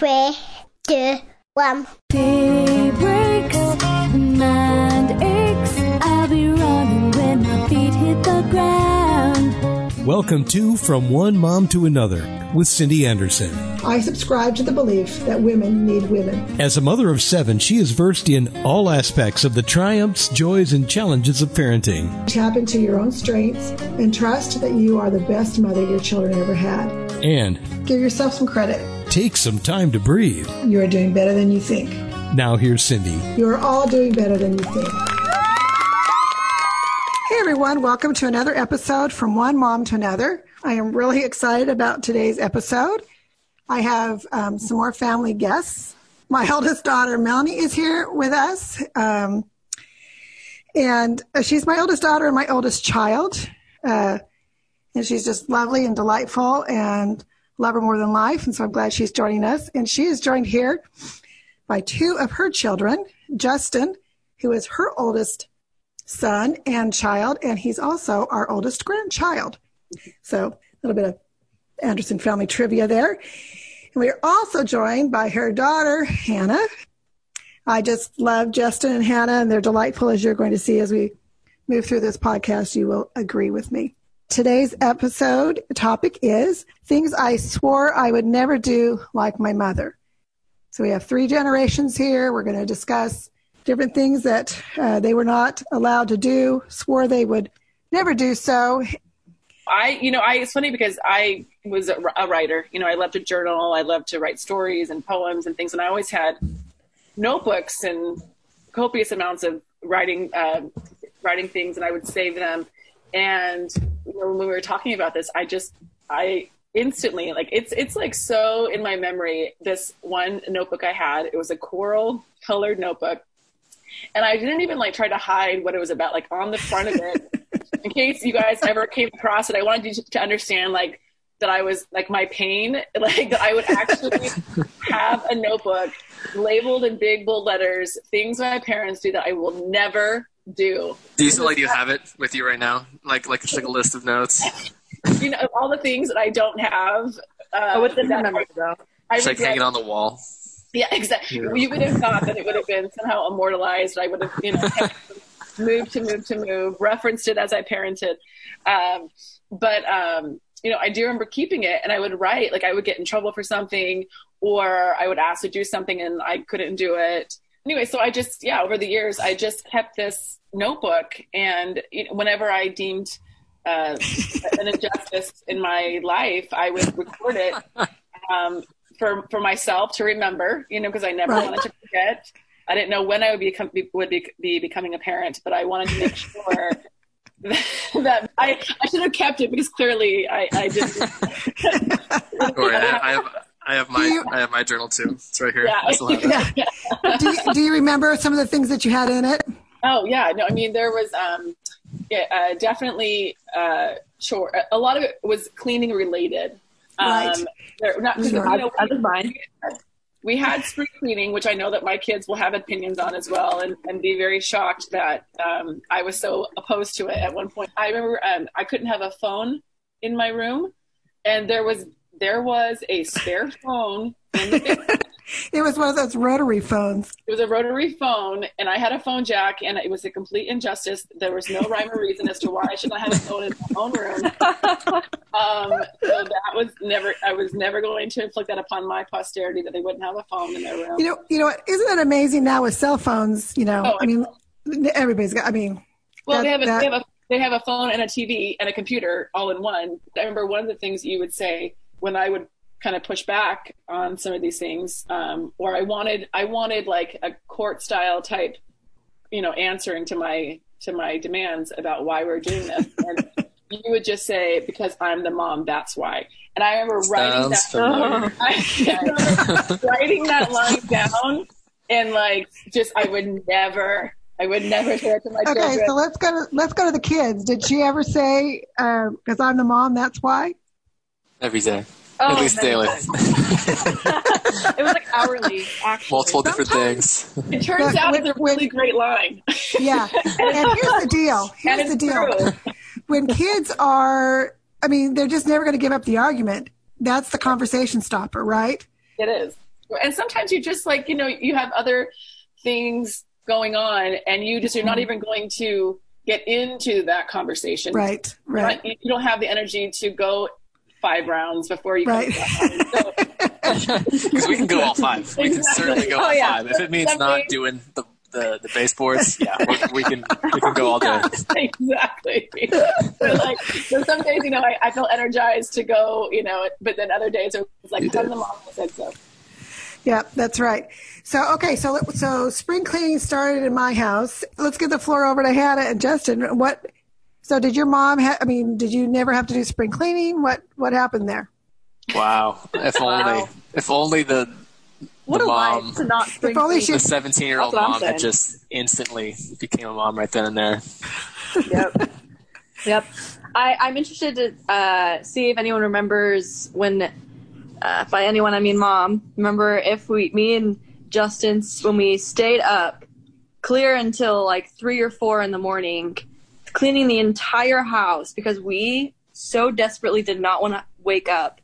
three, two, one. Aches. I'll be running when my feet hit the ground. Welcome to From One Mom to Another with Cindy Anderson. I subscribe to the belief that women need women. As a mother of seven, she is versed in all aspects of the triumphs, joys, and challenges of parenting. Tap into your own strengths and trust that you are the best mother your children ever had. And Give yourself some credit. Take some time to breathe. You are doing better than you think. Now, here's Cindy. You are all doing better than you think. Hey everyone, welcome to another episode from One Mom to Another. I am really excited about today's episode. I have um, some more family guests. My eldest daughter, Melanie, is here with us. Um, and uh, she's my oldest daughter and my oldest child. Uh, and she's just lovely and delightful and love her more than life. And so I'm glad she's joining us. And she is joined here by two of her children, Justin, who is her oldest son and child, and he's also our oldest grandchild. So a little bit of Anderson family trivia there. And we are also joined by her daughter, Hannah. I just love Justin and Hannah, and they're delightful as you're going to see as we move through this podcast. You will agree with me. Today's episode topic is things I swore I would never do like my mother. So we have three generations here. We're going to discuss different things that uh, they were not allowed to do, swore they would never do so. I, you know, I, it's funny because I was a, a writer. You know, I loved to journal. I loved to write stories and poems and things. And I always had notebooks and copious amounts of writing, uh, writing things, and I would save them. And you know, when we were talking about this, I just, I instantly like it's it's like so in my memory. This one notebook I had, it was a coral colored notebook, and I didn't even like try to hide what it was about. Like on the front of it, in case you guys ever came across it, I wanted you to, to understand like that I was like my pain, like that I would actually have a notebook labeled in big bold letters, things my parents do that I will never do. Do you still like you have it with you right now? Like like it's like a list of notes. You know, all the things that I don't have. Uh, I would that remember though. I It's like hanging on the wall. Yeah, exactly. Yeah. You would have thought that it would have been somehow immortalized. I would have, you know, moved to move to move, referenced it as I parented. Um, but, um, you know, I do remember keeping it and I would write, like I would get in trouble for something or I would ask to do something and I couldn't do it. Anyway, so I just, yeah, over the years, I just kept this notebook and you know, whenever I deemed uh, an injustice in my life, I would record it um, for for myself to remember, you know, because I never Right. wanted to forget. I didn't know when I would become be, would be, be becoming a parent, but I wanted to make sure that, that I I should have kept it because clearly I, I didn't. Don't worry, I, I have I have my You- I have my journal too. It's right here. Yeah. I still have it. Yeah. do, you, do you remember some of the things that you had in it? Oh yeah, no, I mean there was um, yeah, uh, definitely uh, sure. A lot of it was cleaning related. Um, Right. there, not, Sure. you know, I was mine. we had spring cleaning, which I know that my kids will have opinions on as well, and, and be very shocked that um, I was so opposed to it at one point. I remember um, I couldn't have a phone in my room, and there was there was a spare phone. In the, It was one of those rotary phones. it was a rotary phone, and I had a phone jack, and it was a complete injustice. There was no rhyme or reason as to why I should not have a phone in my own room. Um, so that was never. I was never going to inflict that upon my posterity that they wouldn't have a phone in their room. You know, you know what? Isn't that amazing now with cell phones? You know, Oh, I mean, everybody's got. I mean, Well, That- they have a, that- they have a they have a phone and a TV and a computer all in one. I remember one of the things you would say when I would kind of push back on some of these things, um, or I wanted I wanted like a court style type, you know, answering to my to my demands about why we're doing this. And you would just say, "Because I'm the mom, that's why." And I remember writing Sounds that. familiar. I remember writing that line down, and like, just I would never, I would never say it to my okay. children. Okay, so let's go to let's go to the kids. Did she ever say, "Because I'm the mom, that's why"? Every day. Oh, At least daily. It was like hourly, actually. Multiple different things. It turns But out when- it's a really great line. Yeah. and here's the deal. and Here's it's the deal. true. When kids are, I mean, they're just never going to give up the argument. That's the conversation stopper, right? It is. and sometimes you just like you know you have other things going on and you just you're not mm-hmm. even going to get into that conversation Right, right. you don't have the energy to go five rounds before you Right. come to that one. So, Because we can go all five. We can certainly go Oh, all yeah. five. If it means That not doing the, the, the baseboards, yeah, we, we can we can go all day. exactly. so like, so some days, you know, I, I feel energized to go, you know, but then other days it's like, You come did. the mom said so. Yeah, that's right. So okay, so so spring cleaning started in my house. Let's give the floor over to Hannah and Justin. What? So did your mom? Ha- I mean, did you never have to do spring cleaning? What What happened there? Wow. If only if only the What the a mom to not spring If only she- the seventeen year old That's what I'm mom had just instantly became a mom right then and there. Yep. yep. I, I'm interested to uh, see if anyone remembers when, uh, by anyone I mean mom, remember if we, me and Justin, when we stayed up clear until like three or four in the morning, cleaning the entire house because we so desperately did not want to wake up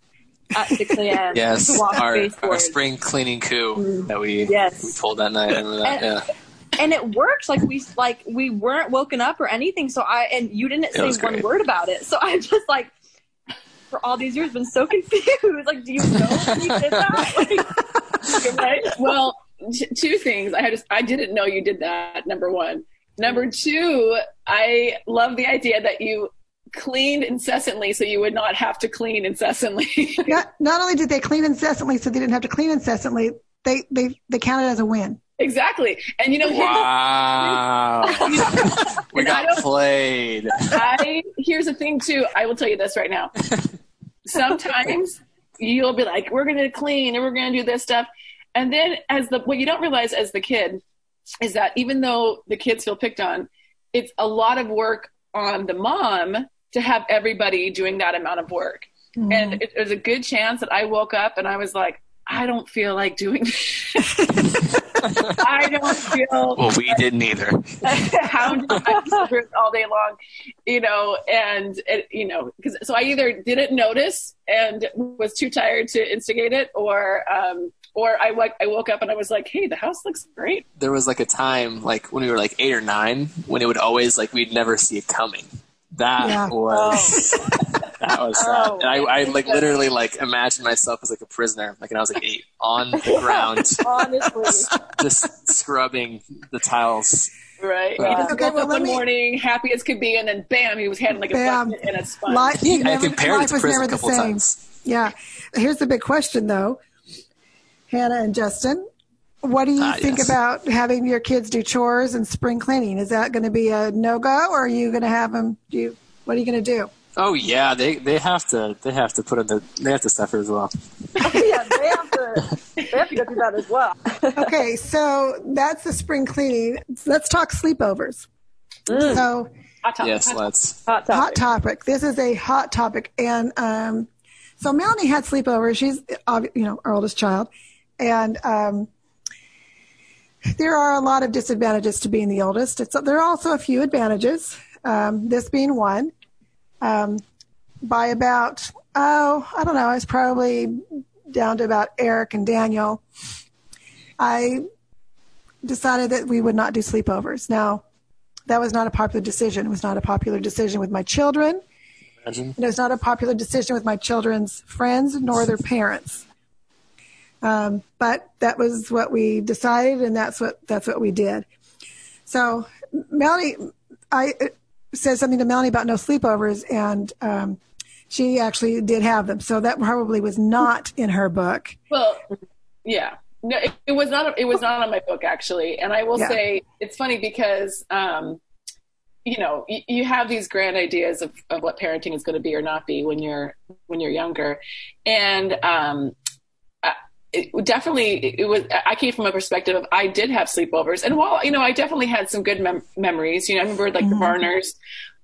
at 6 a.m. Yes, to wash our, our spring cleaning coup mm. that we, Yes. we pulled that night. I remember that. And- Yeah. and it worked like we like we weren't woken up or anything so i and you didn't say one great. word about it so I'm just like for all these years been so confused like do you know when you did that like, right? Well, t- two things. I had just I didn't know you did that. Number one. Number two, I love the idea that you cleaned incessantly so you would not have to clean incessantly. Not, not only did they clean incessantly, so they didn't have to clean incessantly. They they they counted as a win. exactly. And you know, here's- Wow. we And I got don't- played. I here's the thing too. I will tell you this right now. Sometimes you'll be like, "We're going to clean and we're going to do this stuff," and then as the what you don't realize as the kid is that even though the kids feel picked on, it's a lot of work on the mom to have everybody doing that amount of work. And it, there's a good chance that I woke up and I was like, I don't feel like doing this. I don't feel Well, we didn't either. hounded by children all day long, you know, and it, you know, because so I either didn't notice and was too tired to instigate it, or um, or I woke I woke up and I was like, hey, the house looks great. There was like a time, like when we were like eight or nine, when it would always like we'd never see it coming. That Yeah. was oh. that was sad. Oh. And I, I like literally like imagined myself as like a prisoner, like when I was like eight, on the ground, honestly just scrubbing the tiles. Right. Right. He just Okay, woke well, up let one me- morning, happy as could be, and then bam, he was handing like a Bam. bucket and a sponge. Life, I never, compared it to prison a couple times. Yeah. Here's the big question, though, Hannah and Justin. What do you Ah, think yes. about having your kids do chores and spring cleaning? Is that going to be a no go, or are you going to have them do? What are you going to do? Oh yeah, they they have to they have to put in the they have to suffer as well. yeah they have to they have to go through that as well Okay, so that's the spring cleaning. Let's talk sleepovers. Mm. So, Hot topic. Yes, let's. hot topic. hot topic. This is a hot topic, and um, so Melanie had sleepovers. She's you know our oldest child, and um, there are a lot of disadvantages to being the oldest. It's, there are also a few advantages. Um, this being one. Um, by about oh I don't know, I was probably down to about Eric and Daniel. I decided that we would not do sleepovers. Now, that was not a popular decision. It was not a popular decision with my children. Imagine. It was not a popular decision with my children's friends nor their parents. Um, but that was what we decided, and that's what that's what we did. So Melanie, I uh, said something to Melanie about no sleepovers, and um, she actually did have them. So that probably was not in her book. Well, yeah. No, it, it was not. It was not on my book actually, and I will Yeah. say it's funny because um, you know you, you have these grand ideas of, of what parenting is going to be or not be when you're when you're younger, and um, it definitely it was. I came from a perspective of I did have sleepovers, and while you know I definitely had some good mem- memories. You know, I remember like the barners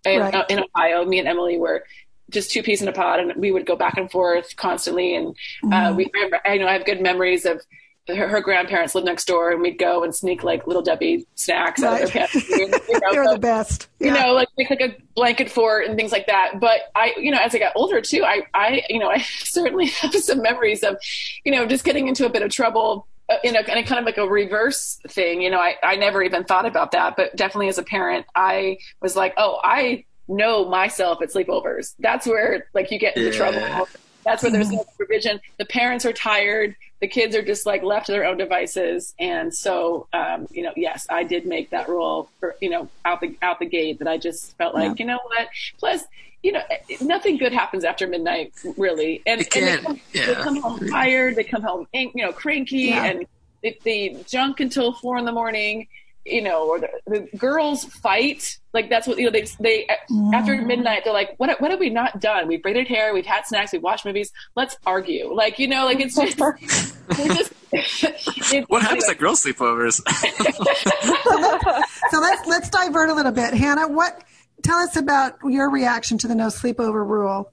in, Right. uh, in Ohio. Me and Emily were just two peas in a pod, and we would go back and forth constantly. And uh, we, remember, I know I have good memories of her, her grandparents lived next door, and we'd go and sneak like little Debbie snacks out of their pantry. You know, They're so- the best. you know, like make like a blanket fort and things like that. But I, you know, as I got older too, I, I, you know, I certainly have some memories of, you know, just getting into a bit of trouble uh, in a, in a kind of like a reverse thing. You know, I, I never even thought about that, but definitely as a parent, I was like, oh, I know myself at sleepovers. That's where like you get into Yeah. trouble. That's where there's no supervision. The parents are tired. The kids are just like left to their own devices. And so, um, you know, yes, I did make that rule for, you know, out the, out the gate that I just felt like, Yeah. you know what? Plus, you know, nothing good happens after midnight, really. And, and they, come, they come home tired. They come home, you know, cranky Yeah. and they, they junk until four in the morning. You know, or the, the girls fight. Like that's what you know. They they after mm. midnight, they're like, "What what have we not done? We've braided hair, we've had snacks, we've watched movies. Let's argue." Like you know, like it's just, they're just it's, What happens anyway. at girl sleepovers? So let's let's divert a little bit. Hannah, what tell us about your reaction to the no sleepover rule?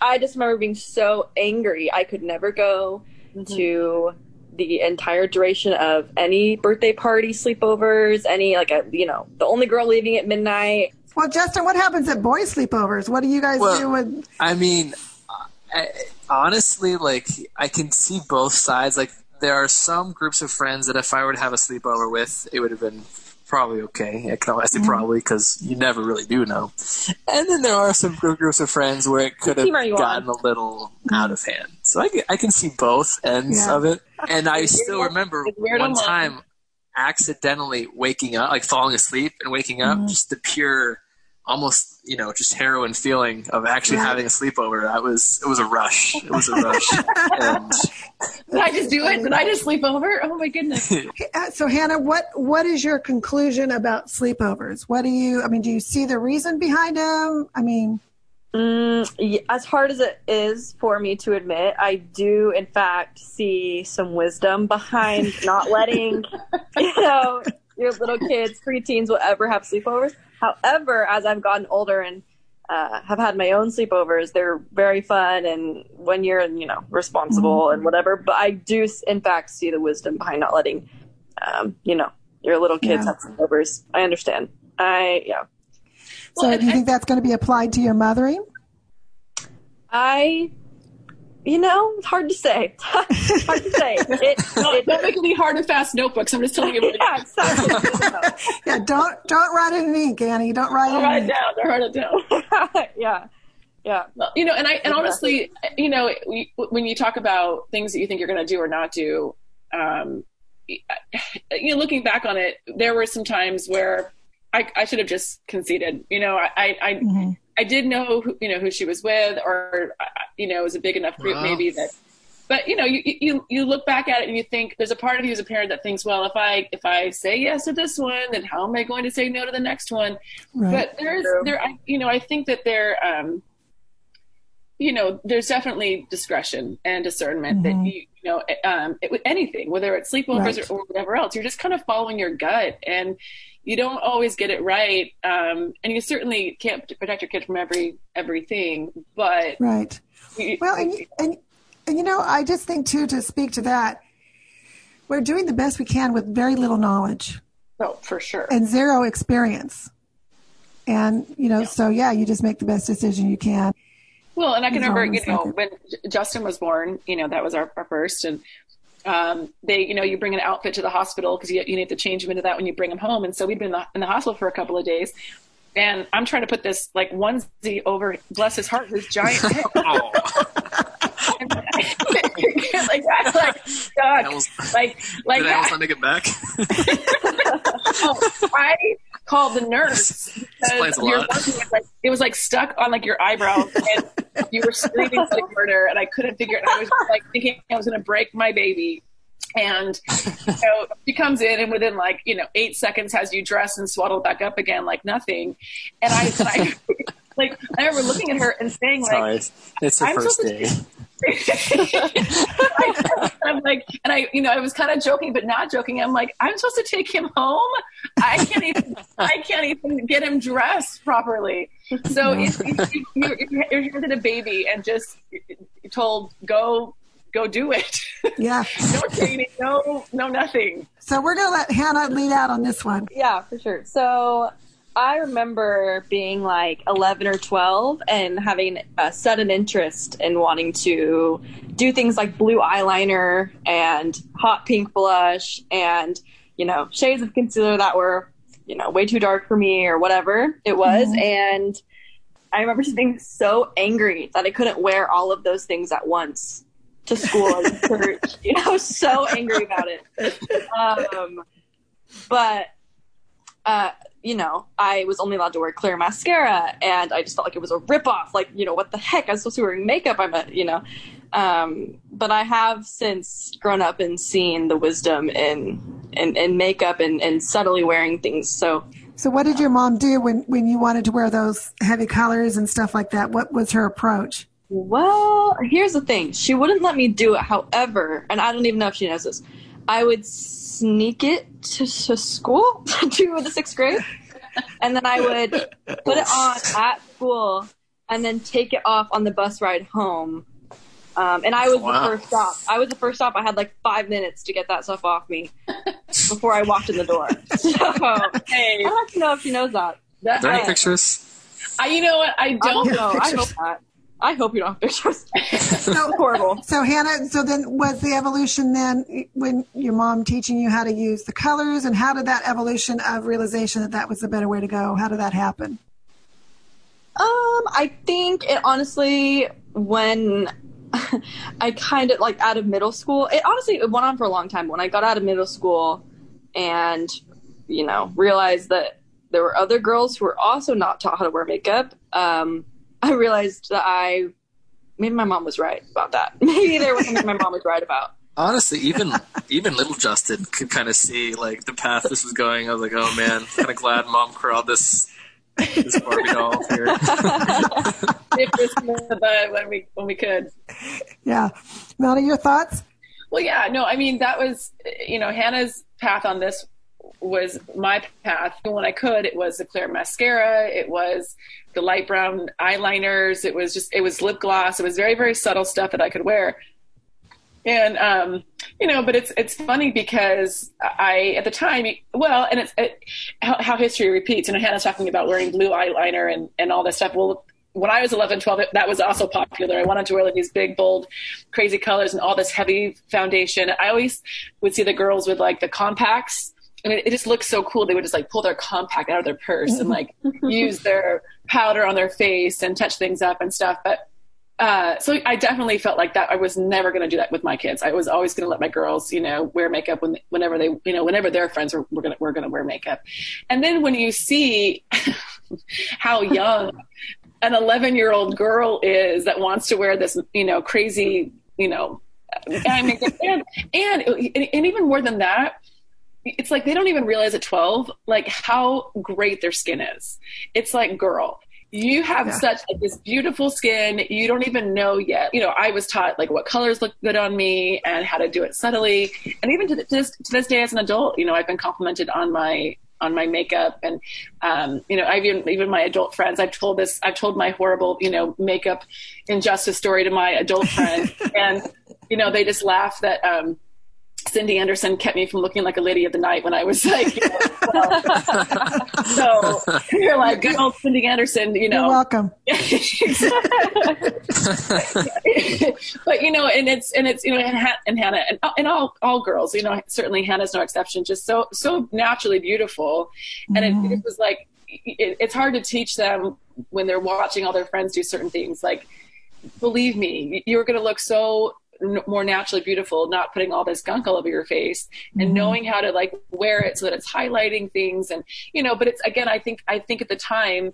I just remember being so angry. I could never go mm-hmm. to the entire duration of any birthday party, sleepovers, any like a you know the only girl leaving at midnight. Well, Justin, what happens at boys' sleepovers? What do you guys Well- do with? I mean, I, honestly, like I can see both sides. Like there are some groups of friends that if I were to have a sleepover with, it would have been probably okay. I can only say probably because you never really do know. And then there are some groups of friends where it could have gotten a little out of hand. So I can, I can see both ends Yeah. of it. And I still remember one one. time accidentally waking up, like falling asleep and waking up, Mm-hmm. just the pure, almost you know, just heroin feeling of actually Right. having a sleepover. That was it was a rush. It was a rush. and Did I just do it? Did I just sleep over? Oh my goodness. Uh, So, Hannah, what what is your conclusion about sleepovers? What do you? I mean, do you see the reason behind them? I mean, Mm, as hard as it is for me to admit, I do in fact see some wisdom behind not letting you know your little kids, preteens, will ever have sleepovers. However, as I've gotten older and uh, have had my own sleepovers, they're very fun, and when you're you know responsible and whatever. But I do in fact see the wisdom behind not letting um, you know your little kids Yeah. have sleepovers. I understand. I yeah. so Well, do you think that's going to be applied to your mothering? I, you know, it's hard to say. hard to say. It, Don't, it, don't make any hard and fast notebooks. I'm just telling you. yeah, exactly. Yeah, don't don't write it in ink, Annie. Don't write I'll it write in it ink. down. I'll write it down. yeah, yeah. Well, you know, and I and honestly, you know, we, when you talk about things that you think you're going to do or not do, um, you know, looking back on it, there were some times where I, I should have just conceded. You know, I I, I, Mhm. I did know who, you know who she was with, or you know, it was a big enough group Wow. maybe that. But you know, you, you you look back at it and you think there's a part of you as a parent that thinks, well, if I if I say yes to this one, then how am I going to say no to the next one? Right. but there's there I, you know i think that there um you know there's definitely discretion and discernment that you, you know um it, anything whether it's sleepovers Right. or, or whatever else you're just kind of following your gut and you don't always get it right um and you certainly can't protect your kid from every everything but Right. you, Well, and, you- and and you know, I just think too to speak to that, we're doing the best we can with very little knowledge oh for sure and zero experience. And you know, so yeah, you just make the best decision you can. Well, and I can He's remember, you know, like when Justin was born, you know, that was our, our first, and um, they, you know, you bring an outfit to the hospital because you, you need to change him into that when you bring him home. And so we'd been in the, in the hospital for a couple of days, and I'm trying to put this like onesie over, bless his heart, his giant head. like, that's like, God, Elmo's- like, like did Alice not make it back? oh, I called the nurse because Explains a your lot. was like it was like stuck on like your eyebrow and you were screaming like murder and I couldn't figure it. And I was like thinking I was going to break my baby. And so she comes in and within like you know eight seconds has you dressed and swaddled back up again like nothing. And I, I like I remember looking at her and saying like Sorry, it's the I'm first supposed day. I'm like, and I, you know, I was kind of joking, but not joking. I'm like, I'm supposed to take him home. I can't even, I can't even get him dressed properly. So if, if, you, if you're handed a baby and just told go, go do it. Yeah. no training, no, no nothing. So we're going to let Hannah lead out on this one. Yeah, for sure. So I remember being like 11 or 12 and having a sudden interest in wanting to do things like blue eyeliner and hot pink blush and, you know, shades of concealer that were, you know, way too dark for me or whatever it was. And I remember just being so angry that I couldn't wear all of those things at once to school and church. You know, I was so angry about it. Um, but uh, you know, I was only allowed to wear clear mascara, and I just felt like it was a ripoff. Like, you know, what the heck? I was supposed to be wearing makeup. I'm a, you know. Um, but I have since grown up and seen the wisdom in in, in makeup and, and subtly wearing things. So So what did your mom do when, when you wanted to wear those heavy colors and stuff like that? What was her approach? Well, here's the thing. She wouldn't let me do it. However, and I don't even know if she knows this, I would sneak it to, to school to the sixth grade, and then I would put it on at school, and then take it off on the bus ride home. Um, and I was Wow. the first stop. I was the first stop. I had like five minutes to get that stuff off me before I walked in the door. So I Hey, don't have to know if she knows that. that, Are there any pictures? I, you know what? I I don't don't know. I hope not. I hope you don't have pictures. So, Horrible. so Hannah, so then was the evolution then when your mom teaching you how to use the colors and how did that evolution of realization that that was the better way to go? How did that happen? Um, I think it honestly when I kind of like out of middle school, it honestly it went on for a long time. When I got out of middle school and you know realized that there were other girls who were also not taught how to wear makeup, um, I realized that I maybe my mom was right about that. Maybe there was something my mom was right about. Honestly, even even little Justin could kind of see like the path this was going. I was like, oh man, kind of glad mom corralled this this Barbie doll here. nip this in the bud when we when we could. Yeah. Melanie, your thoughts? Well, yeah, no, I mean that was you know Hannah's path on this was my path. When I could, it was the clear mascara, it was the light brown eyeliners, it was just it was lip gloss, it was very very subtle stuff that I could wear. And um, you know, but it's it's funny because I at the time, well, and it's it, how, how history repeats. And Hannah's talking about wearing blue eyeliner and and all this stuff. Well, when I was 11, 12, that was also popular. I wanted to wear like these big, bold, crazy colors and all this heavy foundation. I always would see the girls with like the compacts. And it, it just looks so cool. They would just like pull their compact out of their purse and like use their powder on their face and touch things up and stuff. But uh, so I definitely felt like that. I was never going to do that with my kids. I was always going to let my girls, you know, wear makeup when, whenever they, you know, whenever their friends were, were going to, were going to wear makeup. And then when you see how young an 11 year old girl is that wants to wear this, you know, crazy, you know, makeup and, and, and even more than that, it's like they don't even realize at 12 like how great their skin is. It's like, girl, you have Yeah. such like, this beautiful skin. You don't even know yet. You know, I was taught like what colors look good on me and how to do it subtly. And even to, this, to this day as an adult, you know, I've been complimented on my on my makeup and um, you know I've even even my adult friends I've told this I've told my horrible you know makeup injustice story to my adult friends and you know they just laugh that um, Cindy Anderson kept me from looking like a lady of the night when I was like, you know, so you're like, good old Cindy Anderson, you know. You're welcome. but you know, and it's and it's you know, and, and Hannah and, uh, and all all girls, you know, certainly Hannah's no exception. Just so so naturally beautiful, and it, mm-hmm. it was like it, it's hard to teach them when they're watching all their friends do certain things. Like, believe me, you're going to look so more naturally beautiful not putting all this gunk all over your face and mm-hmm. knowing how to like wear it so that it's highlighting things and you know but it's again i think i think at the time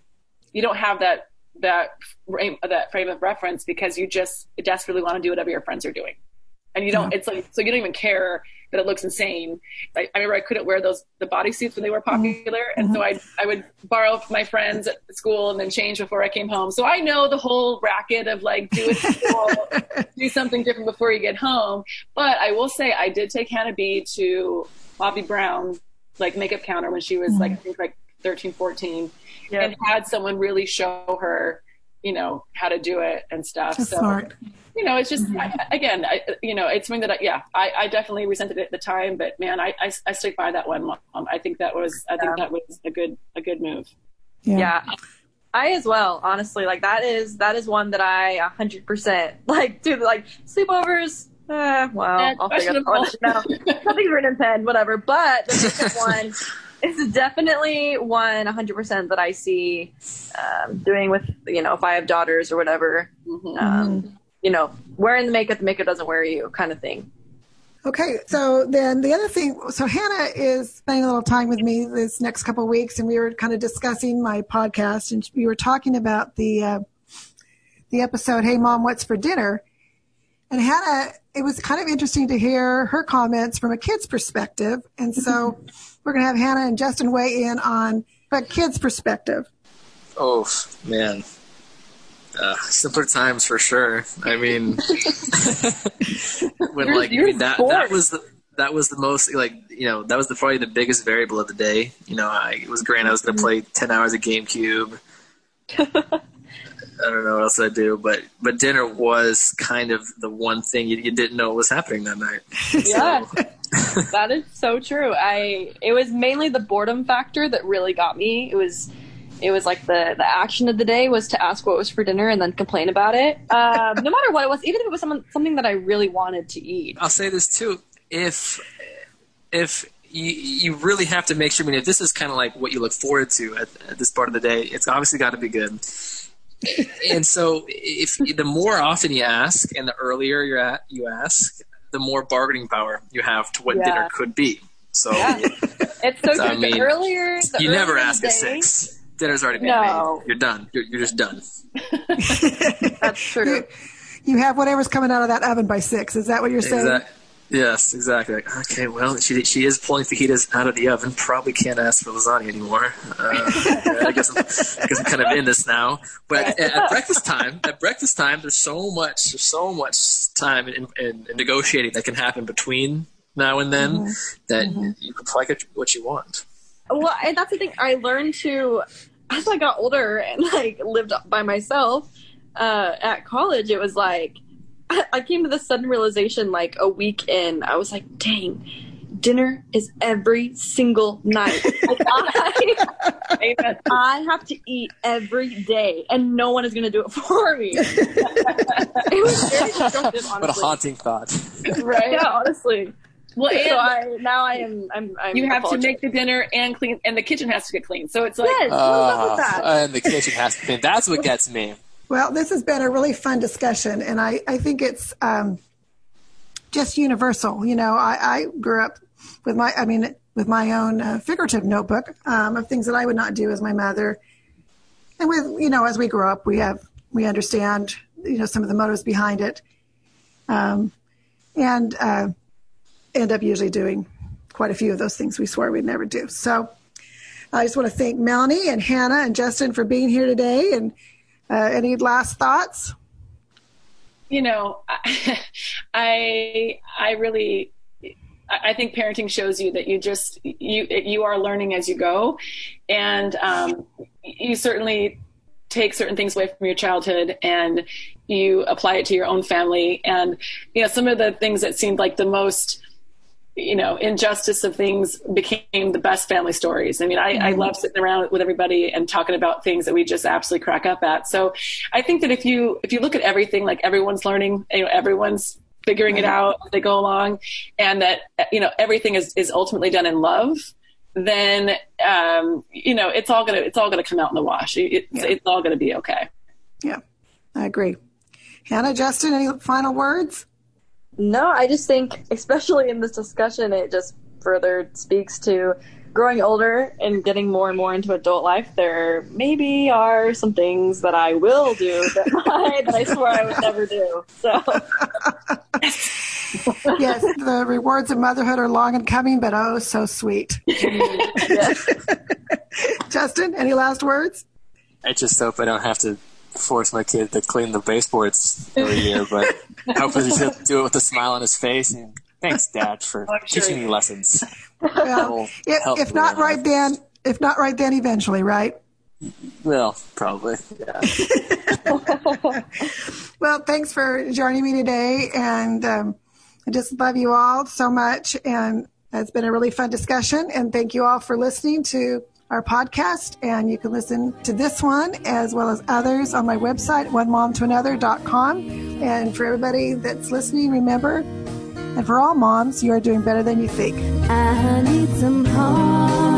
you don't have that that frame that frame of reference because you just desperately want to do whatever your friends are doing. And you don't it's like so you don't even care that it looks insane. I, I remember i couldn't wear those the bodysuits when they were mm-hmm. popular and so i i would borrow from my friends at school and then change before i came home. So i know the whole racket of like do it school do something different before you get home. But i will say i did take hannah b to Bobbi Brown like makeup counter when she was like mm-hmm. i think like 13 14 Yeah. and had someone really show her you know, how to do it and stuff. That's so, smart. you know, it's just I, again, I, you know, it's something that I, yeah, I, I definitely resented it at the time, but man, I, I, I stick by that one. Mom. I think that was I think Yeah. that was a good a good move. Yeah. I as well, honestly. Like that is that is one that I a hundred percent like do like sleepovers. Eh, well, Eh, I'll figure it questionable. out. No, nothing's written in pen, whatever. But the second one is definitely one one hundred percent that I see um, doing with you know if I have daughters or whatever. Mhm. Um, you know, wearing the makeup, the makeup doesn't wear you, kind of thing. Okay, so then the other thing, so Hannah is spending a little time with me this next couple of weeks, and we were kind of discussing my podcast, and we were talking about the uh, the episode, "Hey Mom, what's for dinner?" And Hannah, it was kind of interesting to hear her comments from a kid's perspective, and so we're going to have Hannah and Justin weigh in on a kid's perspective. Oh man, uh, simpler times for sure. I mean, when You're- like you're mean, that, that was the that was the most like you know that was the probably the biggest variable of the day. You know, I it was great. I was going to play ten hours of GameCube. I don't know what else I do, but but dinner was kind of the one thing you, you didn't know was happening that night. Yeah. that is so true. I it was mainly the boredom factor that really got me. It was it was like the the action of the day was to ask what was for dinner and then complain about it. Um, no matter what it was, even if it was someone, something that I really wanted to eat. I'll say this too: if if you you really have to make sure. I mean, if this is kind of like what you look forward to at, at this part of the day, it's obviously got to be good. And so, if the more often you ask, and the earlier you're at, you ask, the more bargaining power you have to what Yeah. dinner could be. So Yeah. It's so So, I mean, the earlier, the you never earlier ask the at six. Dinner's already been No. made. You're done. You're, you're just done. That's true. You have whatever's coming out of that oven by six. Is that what you're saying? Exact- Yes, exactly. Like, okay, well, she she is pulling fajitas out of the oven. Probably can't ask for lasagna anymore. Uh, I guess I'm, I guess I'm kind of in this now. But at, at breakfast time, at breakfast time, there's so much, there's so much time in, in, in negotiating that can happen between now and then that you can probably get what you want. Well, and that's the thing. I learned to as I got older and like lived by myself uh, at college. It was like I came to this sudden realization like a week in. I was like, dang. Dinner is every single night. Like, I, I have to eat every day, and no one is going to do it for me. it was very destructive, honestly. What a haunting thought. Right. Yeah, honestly. Well, and So I now I am I'm, I'm you have to make the dinner and clean, and the kitchen has to get clean. So it's like yes. what's up with Uh, that? and the kitchen has to be. That's what gets me. Well, this has been a really fun discussion, and I, I think it's um, just universal. You know, I, I grew up with my, I mean, with my own uh, figurative notebook um, of things that I would not do as my mother. And with, you know, as we grow up, we have, we understand, you know, some of the motives behind it. Um, and uh, end up usually doing quite a few of those things we swore we'd never do. So I just want to thank Melanie and Hannah and Justin for being here today. And any last thoughts? you know, I I really I I think parenting shows you that you just you you are learning as you go, and um, you certainly take certain things away from your childhood and you apply it to your own family. And you know, some of the things that seemed like the most you know injustice of things became the best family stories. I mean I, I love sitting around with everybody and talking about things that we just absolutely crack up at. So i think that if you if you look at everything like everyone's learning you know everyone's figuring it out as they go along and that you know everything is is ultimately done in love then um you know it's all gonna it's all gonna come out in the wash. It, it's, it's all gonna be okay. Yeah, I agree. Hannah, Justin, any final words? No, I just think, especially in this discussion, it just further speaks to growing older and getting more and more into adult life. There maybe are some things that I will do that, I, that I swore I would never do. So, Yes, the rewards of motherhood are long and coming, but oh, so sweet. Justin, any last words? I just hope I don't have to force my kid to clean the baseboards every year, but hopefully he'll do it with a smile on his face. And thanks, Dad, for sure teaching me lessons. Well, if, if not out. right then, if not right then, eventually, right? Well, probably. Yeah. well, thanks for joining me today. And um, I just love you all so much. And it's been a really fun discussion. And thank you all for listening to our podcast. And you can listen to this one as well as others on my website, one mom to onemomtoanother.com. And for everybody that's listening, remember, and for all moms, you are doing better than you think. I need some home.